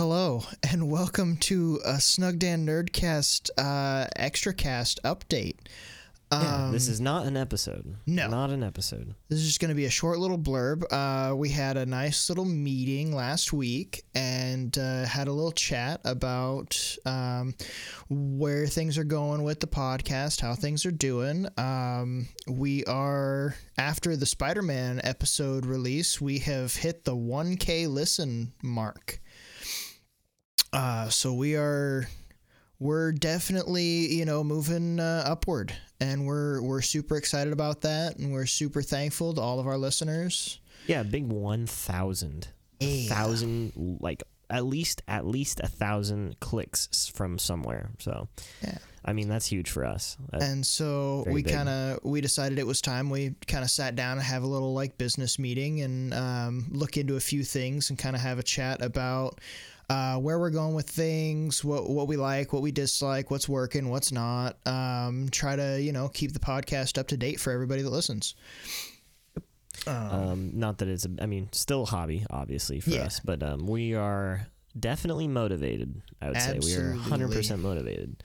Hello, and welcome to a Snug Dan Nerdcast uh, Extra Cast update. Yeah, Um, this is not an episode. no. Not an episode. This is just going to be a short little blurb. Uh, we had a nice little meeting last week and uh, had a little chat about um, where things are going with the podcast, how things are doing. Um, we are, after the Spider Man episode release, we have hit the 1K listen mark. Uh, so we are we're definitely you know moving uh, upward and we're we're super excited about that and we're super thankful to all of our listeners Yeah, big one thousand. A Yeah. thousand like at least at least a thousand clicks from somewhere. So Yeah. I mean that's huge for us. That- and so we kind of we decided it was time we kind of sat down and have a little like business meeting and um, look into a few things and kind of have a chat about uh, where we're going with things what what we like what we dislike what's working what's not um, try to you know keep the podcast up to date for everybody that listens um, not that it's a, I mean still a hobby obviously for Yeah. us, but um, we are definitely motivated. I would say we are 100% motivated.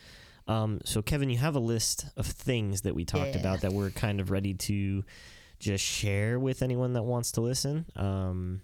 Um, so Kevin, you have a list of things that we talked Yeah. about that we're kind of ready to just share with anyone that wants to listen. Um,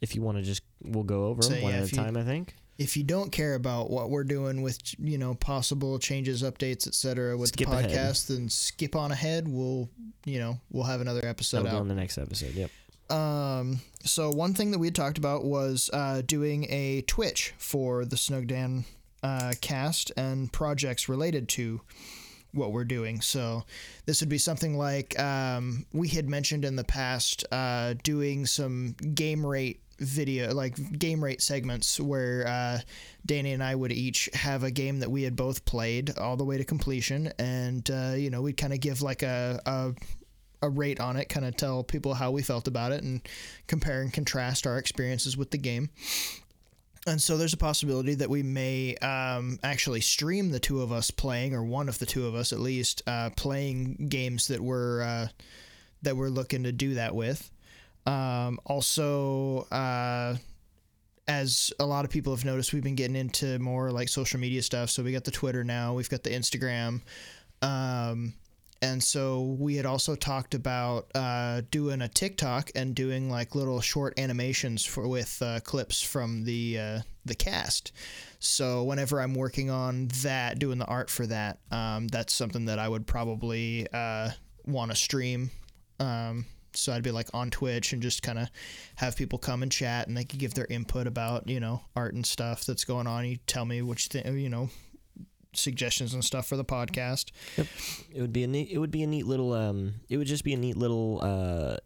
if you want to just, we'll go over So, them one yeah, at a you- time. I think. if you don't care about what we're doing with you know possible changes updates etc with Skip the ahead. podcast then skip on ahead we'll you know we'll have another episode on the next episode. Yep. um so one thing that we had talked about was uh doing a twitch for the snug dan uh cast and projects related to what we're doing so this would be something like um, we had mentioned in the past uh, doing some game rate video like game rate segments where uh, danny and i would each have a game that we had both played all the way to completion and uh, you know we'd kind of give like a, a a rate on it kind of tell people how we felt about it and compare and contrast our experiences with the game and so there's a possibility that we may um, actually stream the two of us playing, or one of the two of us at least, uh, playing games that we're uh, that we're looking to do that with. Um, also, uh, as a lot of people have noticed, we've been getting into more like social media stuff. So we got the Twitter now, we've got the Instagram. Um, and so we had also talked about uh, doing a TikTok and doing like little short animations for with uh, clips from the uh, the cast. So whenever I'm working on that, doing the art for that, um, that's something that I would probably uh, want to stream. Um, so I'd be like on Twitch and just kind of have people come and chat, and they could give their input about you know art and stuff that's going on. You tell me which you think, you know, suggestions and stuff for the podcast. It would be a neat. It would be a neat little. Um, it would just be a neat little. Uh,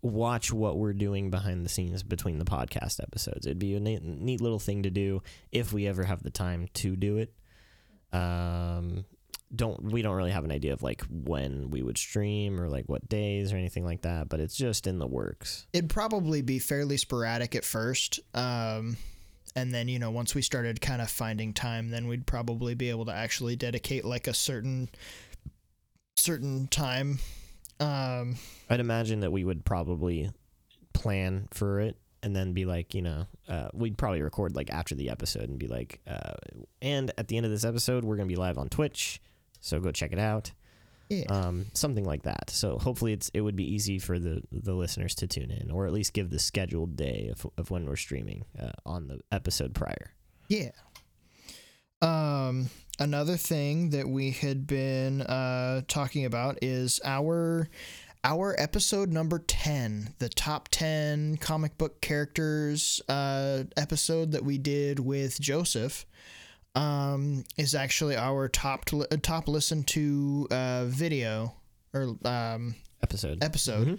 watch what we're doing behind the scenes between the podcast episodes. It'd be a neat, neat little thing to do if we ever have the time to do it. Um, don't we don't really have an idea of like when we would stream or like what days or anything like that, but it's just in the works. it'd probably be fairly sporadic at first um, and then you know once we started kind of finding time then we'd probably be able to actually dedicate like a certain certain time um, I'd imagine that we would probably plan for it and then be like, you know, uh, we'd probably record like after the episode and be like, uh, and at the end of this episode, we're going to be live on Twitch. So go check it out. yeah Um, something like that. So hopefully it's, it would be easy for the, the listeners to tune in or at least give the scheduled day of, of when we're streaming uh, on the episode prior. yeah um, another thing that we had been uh, talking about is our our episode number 10 the top 10 comic book characters uh, episode that we did with joseph um, is actually our top to, uh, top listen to uh, video or um, Episode. episode Mhm.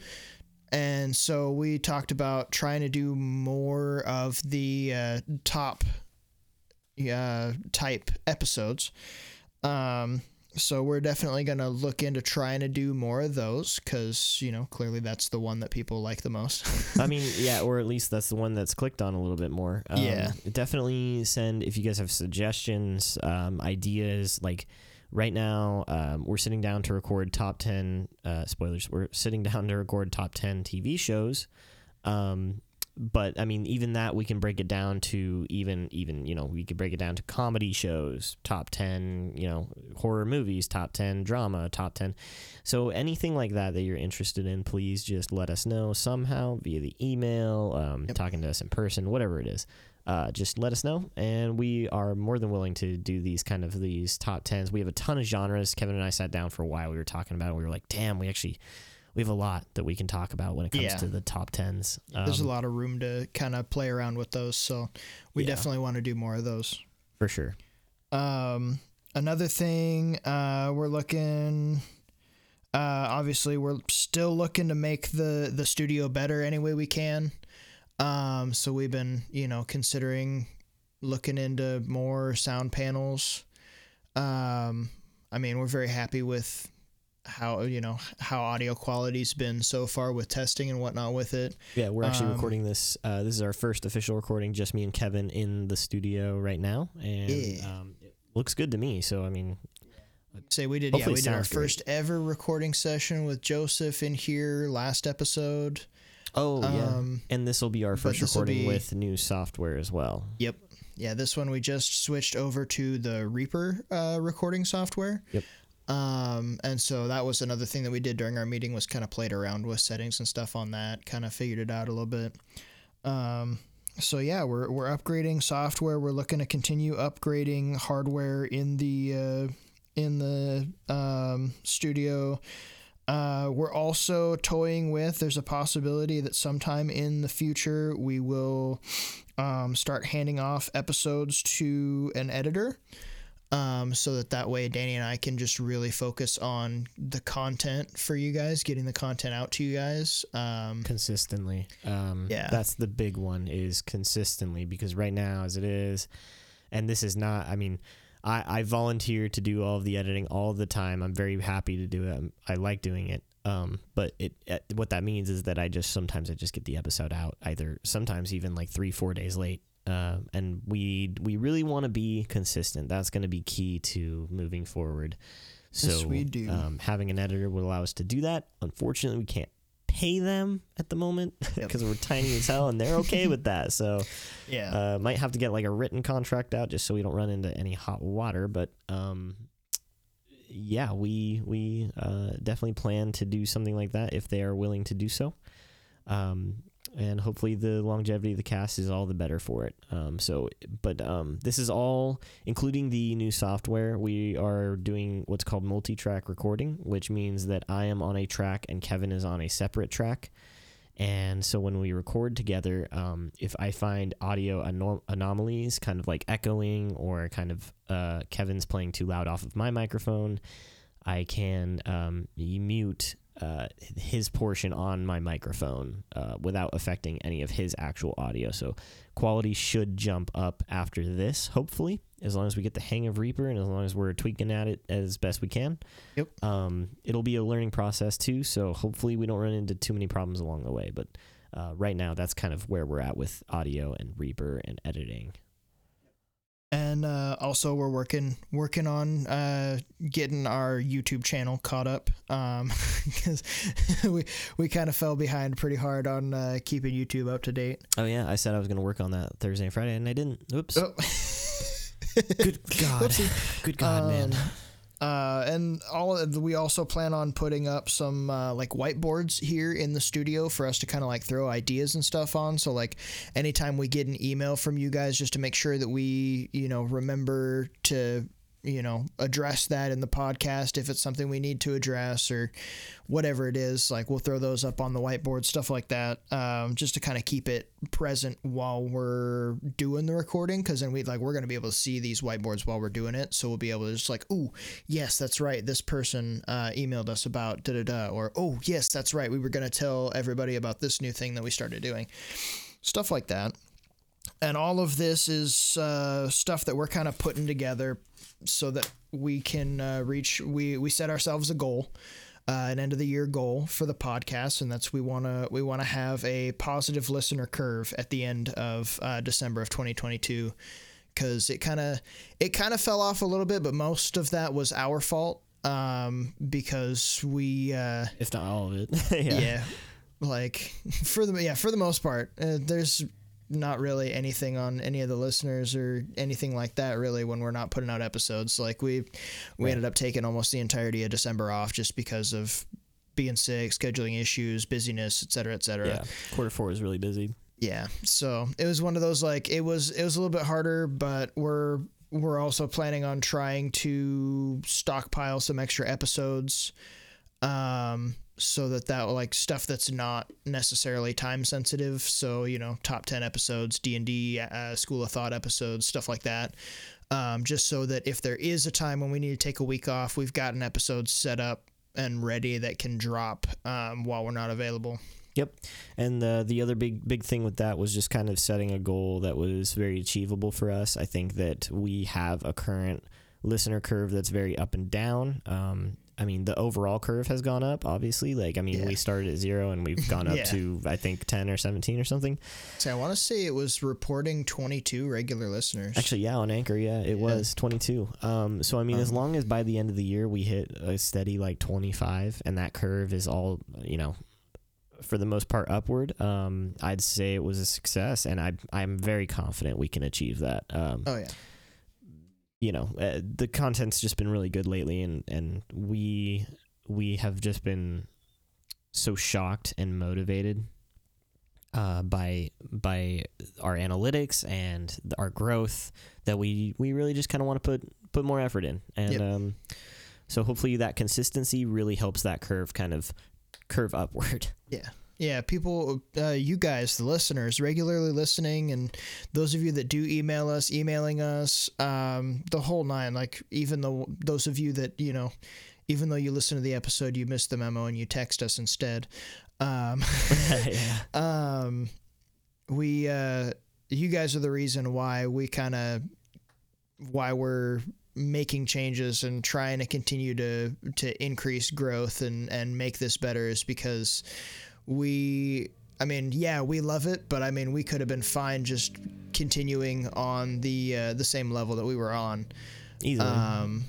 and so we talked about trying to do more of the uh, top uh, type episodes um, so we're definitely going to look into trying to do more of those because you know clearly that's the one that people like the most I mean, yeah, or at least that's the one that's clicked on a little bit more. Um, Yeah. Definitely send if you guys have suggestions, um, ideas. Like right now, um, we're sitting down to record top 10, uh, spoilers, we're sitting down to record top 10 TV shows um, but I mean, even that we can break it down to even even you know we could break it down to comedy shows, top ten, you know, horror movies, top ten drama, top ten. So anything like that that you're interested in, please just let us know somehow via the email, um, Yep. talking to us in person, whatever it is. Uh, just let us know, and we are more than willing to do these kind of these top tens. We have a ton of genres. Kevin and I sat down for a while. We were talking about. it. We were like, "Damn, we actually we have a lot that we can talk about when it comes Yeah. to the top tens." There's a Um, lot of room to kind of play around with those, so we Yeah. definitely want to do more of those. for sure. Um, another thing, uh, we're looking. Uh, obviously, we're still looking to make the the studio better any way we can. Um, so we've been, you know, considering looking into more sound panels. Um, I mean, we're very happy with how you know how audio quality's been so far with testing and whatnot with it. Yeah, we're actually Um, recording this. Uh, this is our first official recording, just me and Kevin in the studio right now, and Yeah. um, it looks good to me. So I mean, Say we did, Hopefully yeah, we did our great. first ever recording session with Joseph in here last episode. oh yeah, Um, and this will be our first recording be- with new software as well. Yep. Yeah, this one we just switched over to the Reaper uh, recording software. Yep. Um, and so that was another thing that we did during our meeting was kind of played around with settings and stuff on that, kind of figured it out a little bit. Um, so yeah, we're we're upgrading software. We're looking to continue upgrading hardware in the uh, in the um, studio. Uh, we're also toying with. There's a possibility that sometime in the future we will um, start handing off episodes to an editor, um, so that that way Danny and I can just really focus on the content for you guys, getting the content out to you guys. Um, consistently. Um, Yeah. that's the big one is consistently because right now, as it is, and this is not. I mean, I I volunteer to do all of the editing all the time. I'm very happy to do it. I like doing it. Um, but it, it what that means is that I just sometimes I just get the episode out either sometimes even like three four days late. Uh, and we we really want to be consistent. That's going to be key to moving forward. So Yes, we do. Um, having an editor will allow us to do that. Unfortunately, we can't pay them at the moment Yep. because we're tiny as hell, and they're okay with that. So yeah. uh, might have to get like a written contract out just so we don't run into any hot water. But um, yeah, we we uh, definitely plan to do something like that if they are willing to do so. Um, and hopefully the longevity of the cast is all the better for it. Um, so, but um, this is all including the new software. We are doing what's called multi-track recording, which means that I am on a track and Kevin is on a separate track. And so when we record together, um, if I find audio anom- anomalies, kind of like echoing or kind of uh, Kevin's playing too loud off of my microphone, I can um, mute uh, his portion on my microphone uh, without affecting any of his actual audio. So quality should jump up after this, hopefully, as long as we get the hang of Reaper and as long as we're tweaking at it as best we can. Yep. Um, it'll be a learning process too, so hopefully we don't run into too many problems along the way. But uh, right now, that's kind of where we're at with audio and Reaper and editing. And uh, also we're working working on uh, getting our YouTube channel caught up because we we kind of fell behind pretty hard on uh, keeping YouTube up to date. Oh yeah, I said I was going to work on that Thursday and Friday, and I didn't. Oops. Oh. Good God. Whoopsie. Good God, man. Uh, and all we also plan on putting up some uh, like whiteboards here in the studio for us to kind of like throw ideas and stuff on. So like anytime we get an email from you guys, just to make sure that we you know remember to you know address that in the podcast if it's something we need to address or whatever it is like we'll throw those up on the whiteboard stuff like that um, just to kind of keep it present while we're doing the recording because then we like we're going to be able to see these whiteboards while we're doing it. So we'll be able to just like oh yes that's right this person uh, emailed us about da da da or oh yes that's right we were going to tell everybody about this new thing that we started doing. Stuff like that and all of this is uh, stuff that we're kind of putting together so that we can uh, reach we we set ourselves a goal uh, an end of the year goal for the podcast and that's we want to we want to have a positive listener curve at the end of uh, december of 2022 because it kind of it kind of fell off a little bit but most of that was our fault um, because we uh, If not all of it. yeah. yeah. like for the yeah for the most part uh, there's not really anything on any of the listeners or anything like that really when we're not putting out episodes. Like we we Right. ended up taking almost the entirety of december off just because of being sick scheduling issues busyness et cetera et cetera. Yeah, quarter four is really busy. yeah. So it was one of those like it was it was a little bit harder but we're we're also planning on trying to stockpile some extra episodes. Um so that that like stuff that's not necessarily time sensitive so you know top 10 episodes d&d uh, school of thought episodes stuff like that um, just so that if there is a time when we need to take a week off we've got an episode set up and ready that can drop um, while we're not available Yep. And the the other big big thing with that was just kind of setting a goal that was very achievable for us. I think that we have a current listener curve that's very up and down. Um, I mean, the overall curve has gone up, obviously. Like, I mean, Yeah. we started at zero and we've gone up Yeah. to I think ten or seventeen or something. So I want to say it was reporting 22 regular listeners. Actually, yeah, on Anchor, yeah, it was 22. Um, so I mean, as Um, long as by the end of the year we hit a steady like 25, and that curve is all you know, for the most part upward, um, I'd say it was a success, and I I'm very confident we can achieve that. Um, oh yeah, you know, uh, the content's just been really good lately, and and we we have just been so shocked and motivated uh, by by our analytics and our growth that we we really just kind of want to put put more effort in, and Yep. um, so hopefully that consistency really helps that curve kind of curve upward. yeah. Yeah, people, uh, you guys, the listeners, regularly listening, and those of you that do email us, emailing us, um, the whole nine. Like even though those of you that you know, even though you listen to the episode, you missed the memo and you text us instead. Um, yeah. um, we, uh, you guys are the reason why we kind of, why we're making changes and trying to continue to to increase growth and and make this better is because we I mean yeah we love it but I mean we could have been fine just continuing on the uh, the same level that we were on Easily. um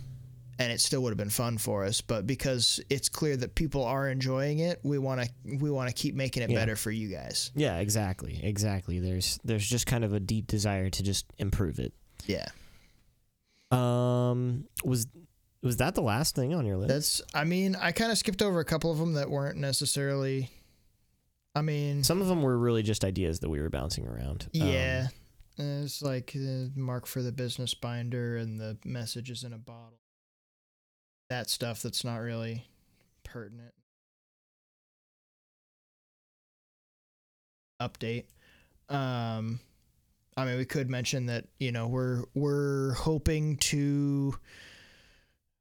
and it still would have been fun for us but because it's clear that people are enjoying it we want to we want to keep making it Yeah. better for you guys yeah, exactly, exactly. There's there's just kind of a deep desire to just improve it. yeah Um, was was that the last thing on your list? that's I mean I kind of skipped over a couple of them that weren't necessarily I mean Some of them were really just ideas that we were bouncing around. Um, Yeah. Uh, it's like the mark for the business binder and the messages in a bottle. That stuff that's not really pertinent. Update. Um I mean we could mention that, you know, we're we're hoping to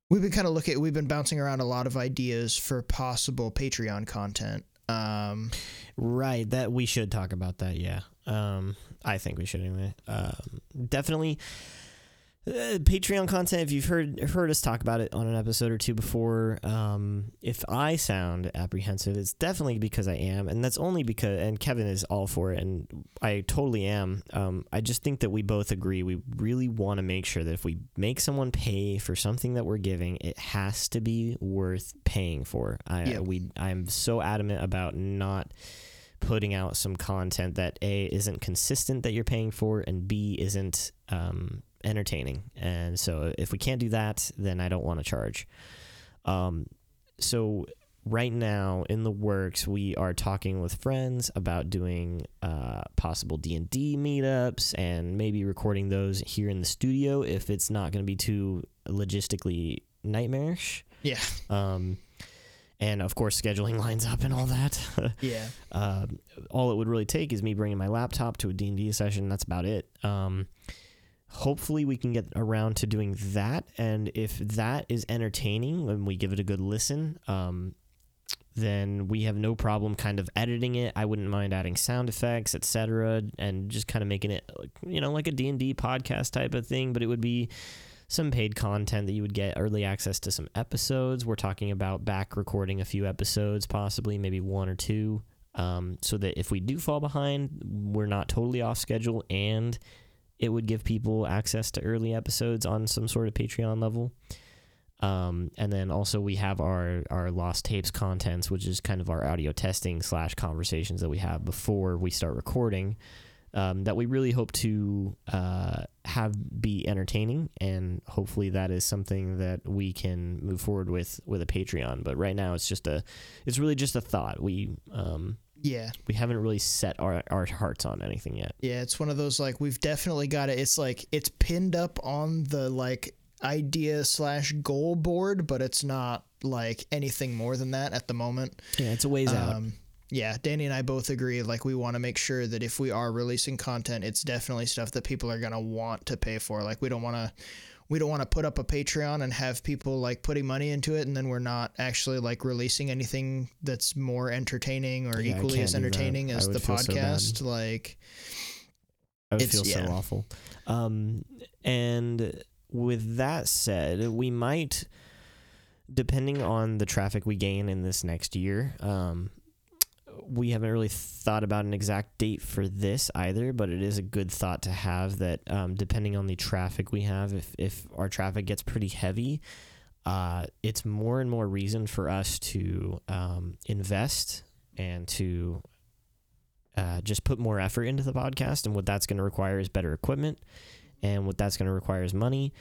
we've been kind of looking we've been bouncing around a lot of ideas for possible Patreon content. Um right. That we should talk about that. Yeah. Um, I think we should anyway. Um, definitely. Uh, Patreon content. If you've heard heard us talk about it on an episode or two before, um, if I sound apprehensive, it's definitely because I am, and that's only because. And Kevin is all for it, and I totally am. Um, I just think that we both agree. We really want to make sure that if we make someone pay for something that we're giving, it has to be worth paying for. I Yep. we I'm so adamant about not putting out some content that a isn't consistent that you're paying for and b isn't um, entertaining and so if we can't do that then i don't want to charge um, so right now in the works we are talking with friends about doing uh, possible d&d meetups and maybe recording those here in the studio if it's not going to be too logistically nightmarish yeah. um, and of course scheduling lines up and all that Yeah. um, all it would really take is me bringing my laptop to a D&D session. That's about it. Um, hopefully we can get around to doing that. And if that is entertaining and we give it a good listen, um, then we have no problem kind of editing it. I wouldn't mind adding sound effects, etc., and just kind of making it, you know, like a D&D podcast type of thing. But it would be some paid content that you would get early access to some episodes. We're talking about back recording a few episodes, possibly maybe one or two, um, so that if we do fall behind, we're not totally off schedule, and it would give people access to early episodes on some sort of Patreon level. Um, and then also we have our our lost tapes contents, which is kind of our audio testing slash conversations that we have before we start recording. Um, that we really hope to uh, have be entertaining, and hopefully that is something that we can move forward with with a Patreon. But right now, it's just a, it's really just a thought. We um, Yeah. we haven't really set our our hearts on anything yet. Yeah, it's one of those like we've definitely got it. It's like it's pinned up on the like idea slash goal board, but it's not like anything more than that at the moment. Yeah, it's a ways out. Um, yeah, Danny and I both agree. Like, we want to make sure that if we are releasing content, it's definitely stuff that people are gonna want to pay for. Like, we don't want to, we don't want to put up a Patreon and have people like putting money into it, and then we're not actually like releasing anything that's more entertaining or Yeah, equally as entertaining as the feel so podcast. like, I would feel so yeah. awful. Um, and with that said, we might, depending on the traffic we gain in this next year, um, we haven't really thought about an exact date for this either, but it is a good thought to have that um, depending on the traffic we have, if, if our traffic gets pretty heavy, uh, it's more and more reason for us to um, invest and to uh, just put more effort into the podcast. And what that's going to require is better equipment. And what that's going to require is money.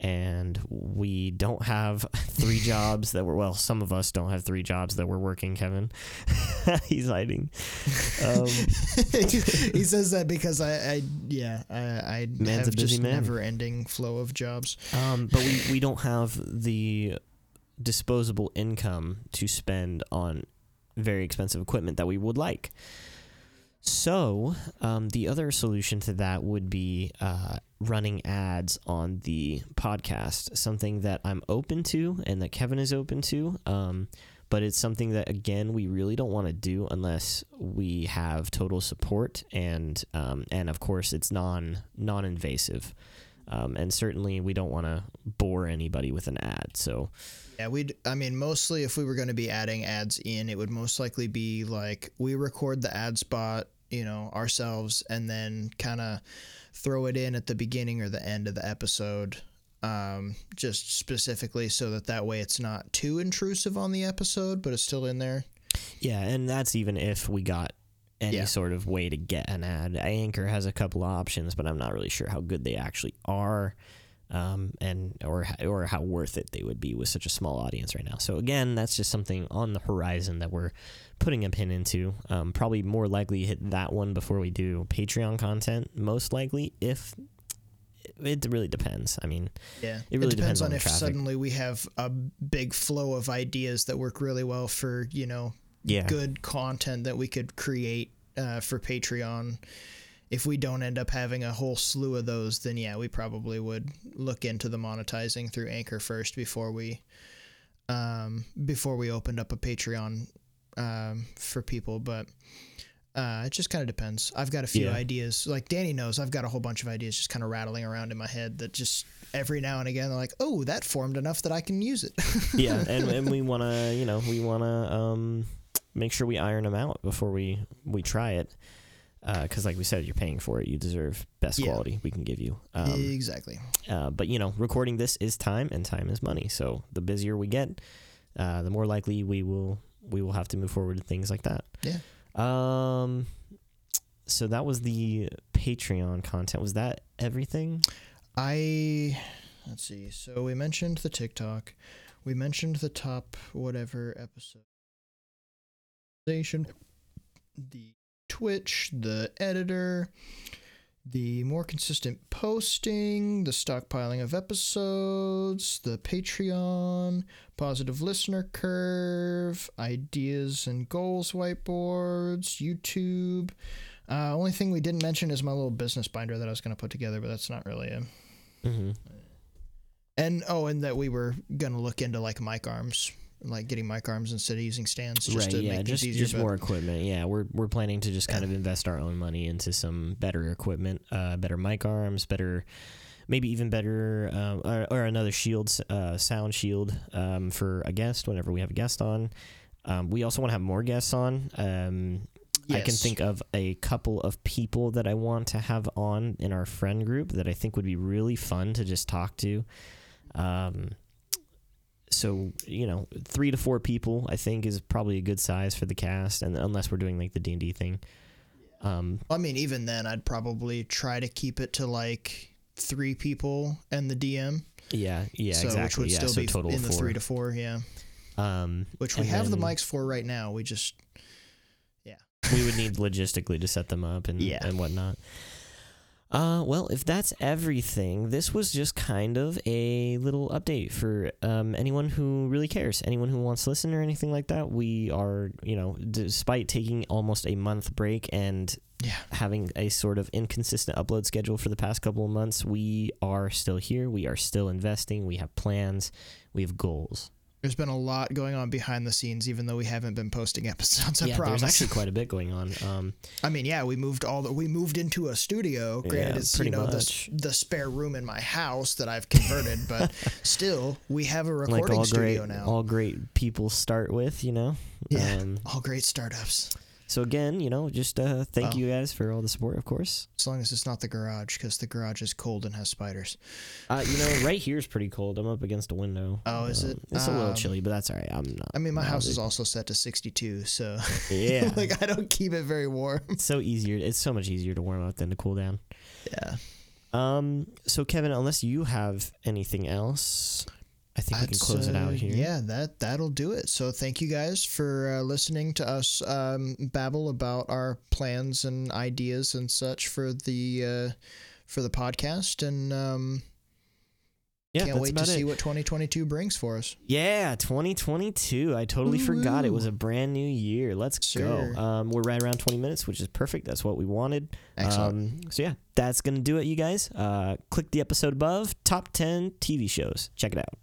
And we don't have three jobs that we're, well, some of us don't have three jobs that we're working, Kevin. He's hiding. Um, he says that because I, I yeah, I, I Man's a have busy just man. never-ending flow of jobs. Um, but we, we don't have the disposable income to spend on very expensive equipment that we would like. So, um, the other solution to that would be uh, running ads on the podcast, something that I'm open to and that Kevin is open to. Um, but it's something that, again, we really don't want to do unless we have total support and um, and of course it's non non invasive. Um, and certainly we don't want to bore anybody with an ad. So Yeah, we'd. I mean, mostly if we were going to be adding ads in, it would most likely be like we record the ad spot, you know, ourselves, and then kind of throw it in at the beginning or the end of the episode, um, just specifically so that that way it's not too intrusive on the episode, but it's still in there. yeah, and that's even if we got any Yeah. sort of way to get an ad. Anchor has a couple of options, but I'm not really sure how good they actually are. Um, and or or how worth it they would be with such a small audience right now. So again, that's just something on the horizon that we're putting a pin into. Um, probably more likely hit that one before we do Patreon content. Most likely, if it really depends. I mean, Yeah, It really depends on on if traffic. suddenly we have a big flow of ideas that work really well for you know yeah, good content that we could create uh, for Patreon. If we don't end up having a whole slew of those, then yeah, we probably would look into the monetizing through Anchor first before we um, before we opened up a Patreon um, for people. But uh, it just kind of depends. I've got a few Yeah. ideas. Like Danny knows, I've got a whole bunch of ideas just kind of rattling around in my head that just every now and again they're like, oh, that formed enough that I can use it. yeah, and, and we want to, you know, we want to um, make sure we iron them out before we we try it, because like we said, you're paying for it. You deserve best Yeah. quality we can give you. Um, exactly. uh, but you know, recording this is time, and time is money. So the busier we get, uh, the more likely we will we will have to move forward with things like that. Yeah. Um. So that was the Patreon content. Was that everything? I let's see. So we mentioned the TikTok. We mentioned the top whatever episode. The Twitch, the editor, the more consistent posting, the stockpiling of episodes, the Patreon, positive listener curve, ideas and goals whiteboards, YouTube. Uh, only thing we didn't mention is my little business binder that I was going to put together, but that's not really a. Mm-hmm. And oh, and that we were gonna look into like mic arms, like getting mic arms instead of using stands, just right. to yeah. make Just easier. just more equipment. Yeah. We're we're planning to just kind of invest our own money into some better equipment, uh, better mic arms, better. Maybe even better, um, or, or another shield, uh, sound shield um, for a guest whenever we have a guest on. Um, we also want to have more guests on. Um, I can think of a couple of people that I want to have on in our friend group that I think would be really fun to just talk to. So you know, three to four people I think is probably a good size for the cast, and unless we're doing like the D and D thing. Um, I mean, even then, I'd probably try to keep it to like three people and the DM. yeah, yeah, so, exactly. Which would yeah, still so be total in the four. three to four, yeah. um, Which we have the mics for right now. We just yeah, we would need logistically to set them up and Yeah. and whatnot. Uh, well, if that's everything, this was just kind of a little update for um, anyone who really cares, anyone who wants to listen or anything like that. We are, you know, despite taking almost a month break and yeah. having a sort of inconsistent upload schedule for the past couple of months, we are still here. We are still investing. We have plans. We have goals. There's been a lot going on behind the scenes, even though we haven't been posting episodes. I yeah, promise. there's actually quite a bit going on. Um, I mean, yeah, we moved all the we moved into a studio. Granted, Yeah, it's you pretty know the, much. the spare room in my house that I've converted, but still, we have a recording like all studio great, now. all great people start with, you know. Yeah. Um, all great startups. So again, you know, just uh, thank Oh. you guys for all the support, of course. As long as it's not the garage, because the garage is cold and has spiders. Uh, you know, right here is pretty cold. I'm up against a window. Oh, is Um, it? It's a little Um, chilly, but that's all right. I'm not. I mean, my house is also set to 62, so Yeah. like I don't keep it very warm. It's so easier. It's so much easier to warm up than to cool down. Yeah. Um. So Kevin, unless you have anything else, I think we can close it out uh, here. Yeah, that that'll do it. So thank you guys for uh, listening to us um, babble about our plans and ideas and such for the uh, for the podcast, and um, Yeah, can't wait to about see what 2022 brings for us. Yeah, 2022. I totally forgot it was a brand new year. Let's Sure. go. Um, we're right around 20 minutes, which is perfect. That's what we wanted. Excellent. Um, so yeah, that's gonna do it, you guys. Uh, click the episode above. Top 10 TV shows. Check it out.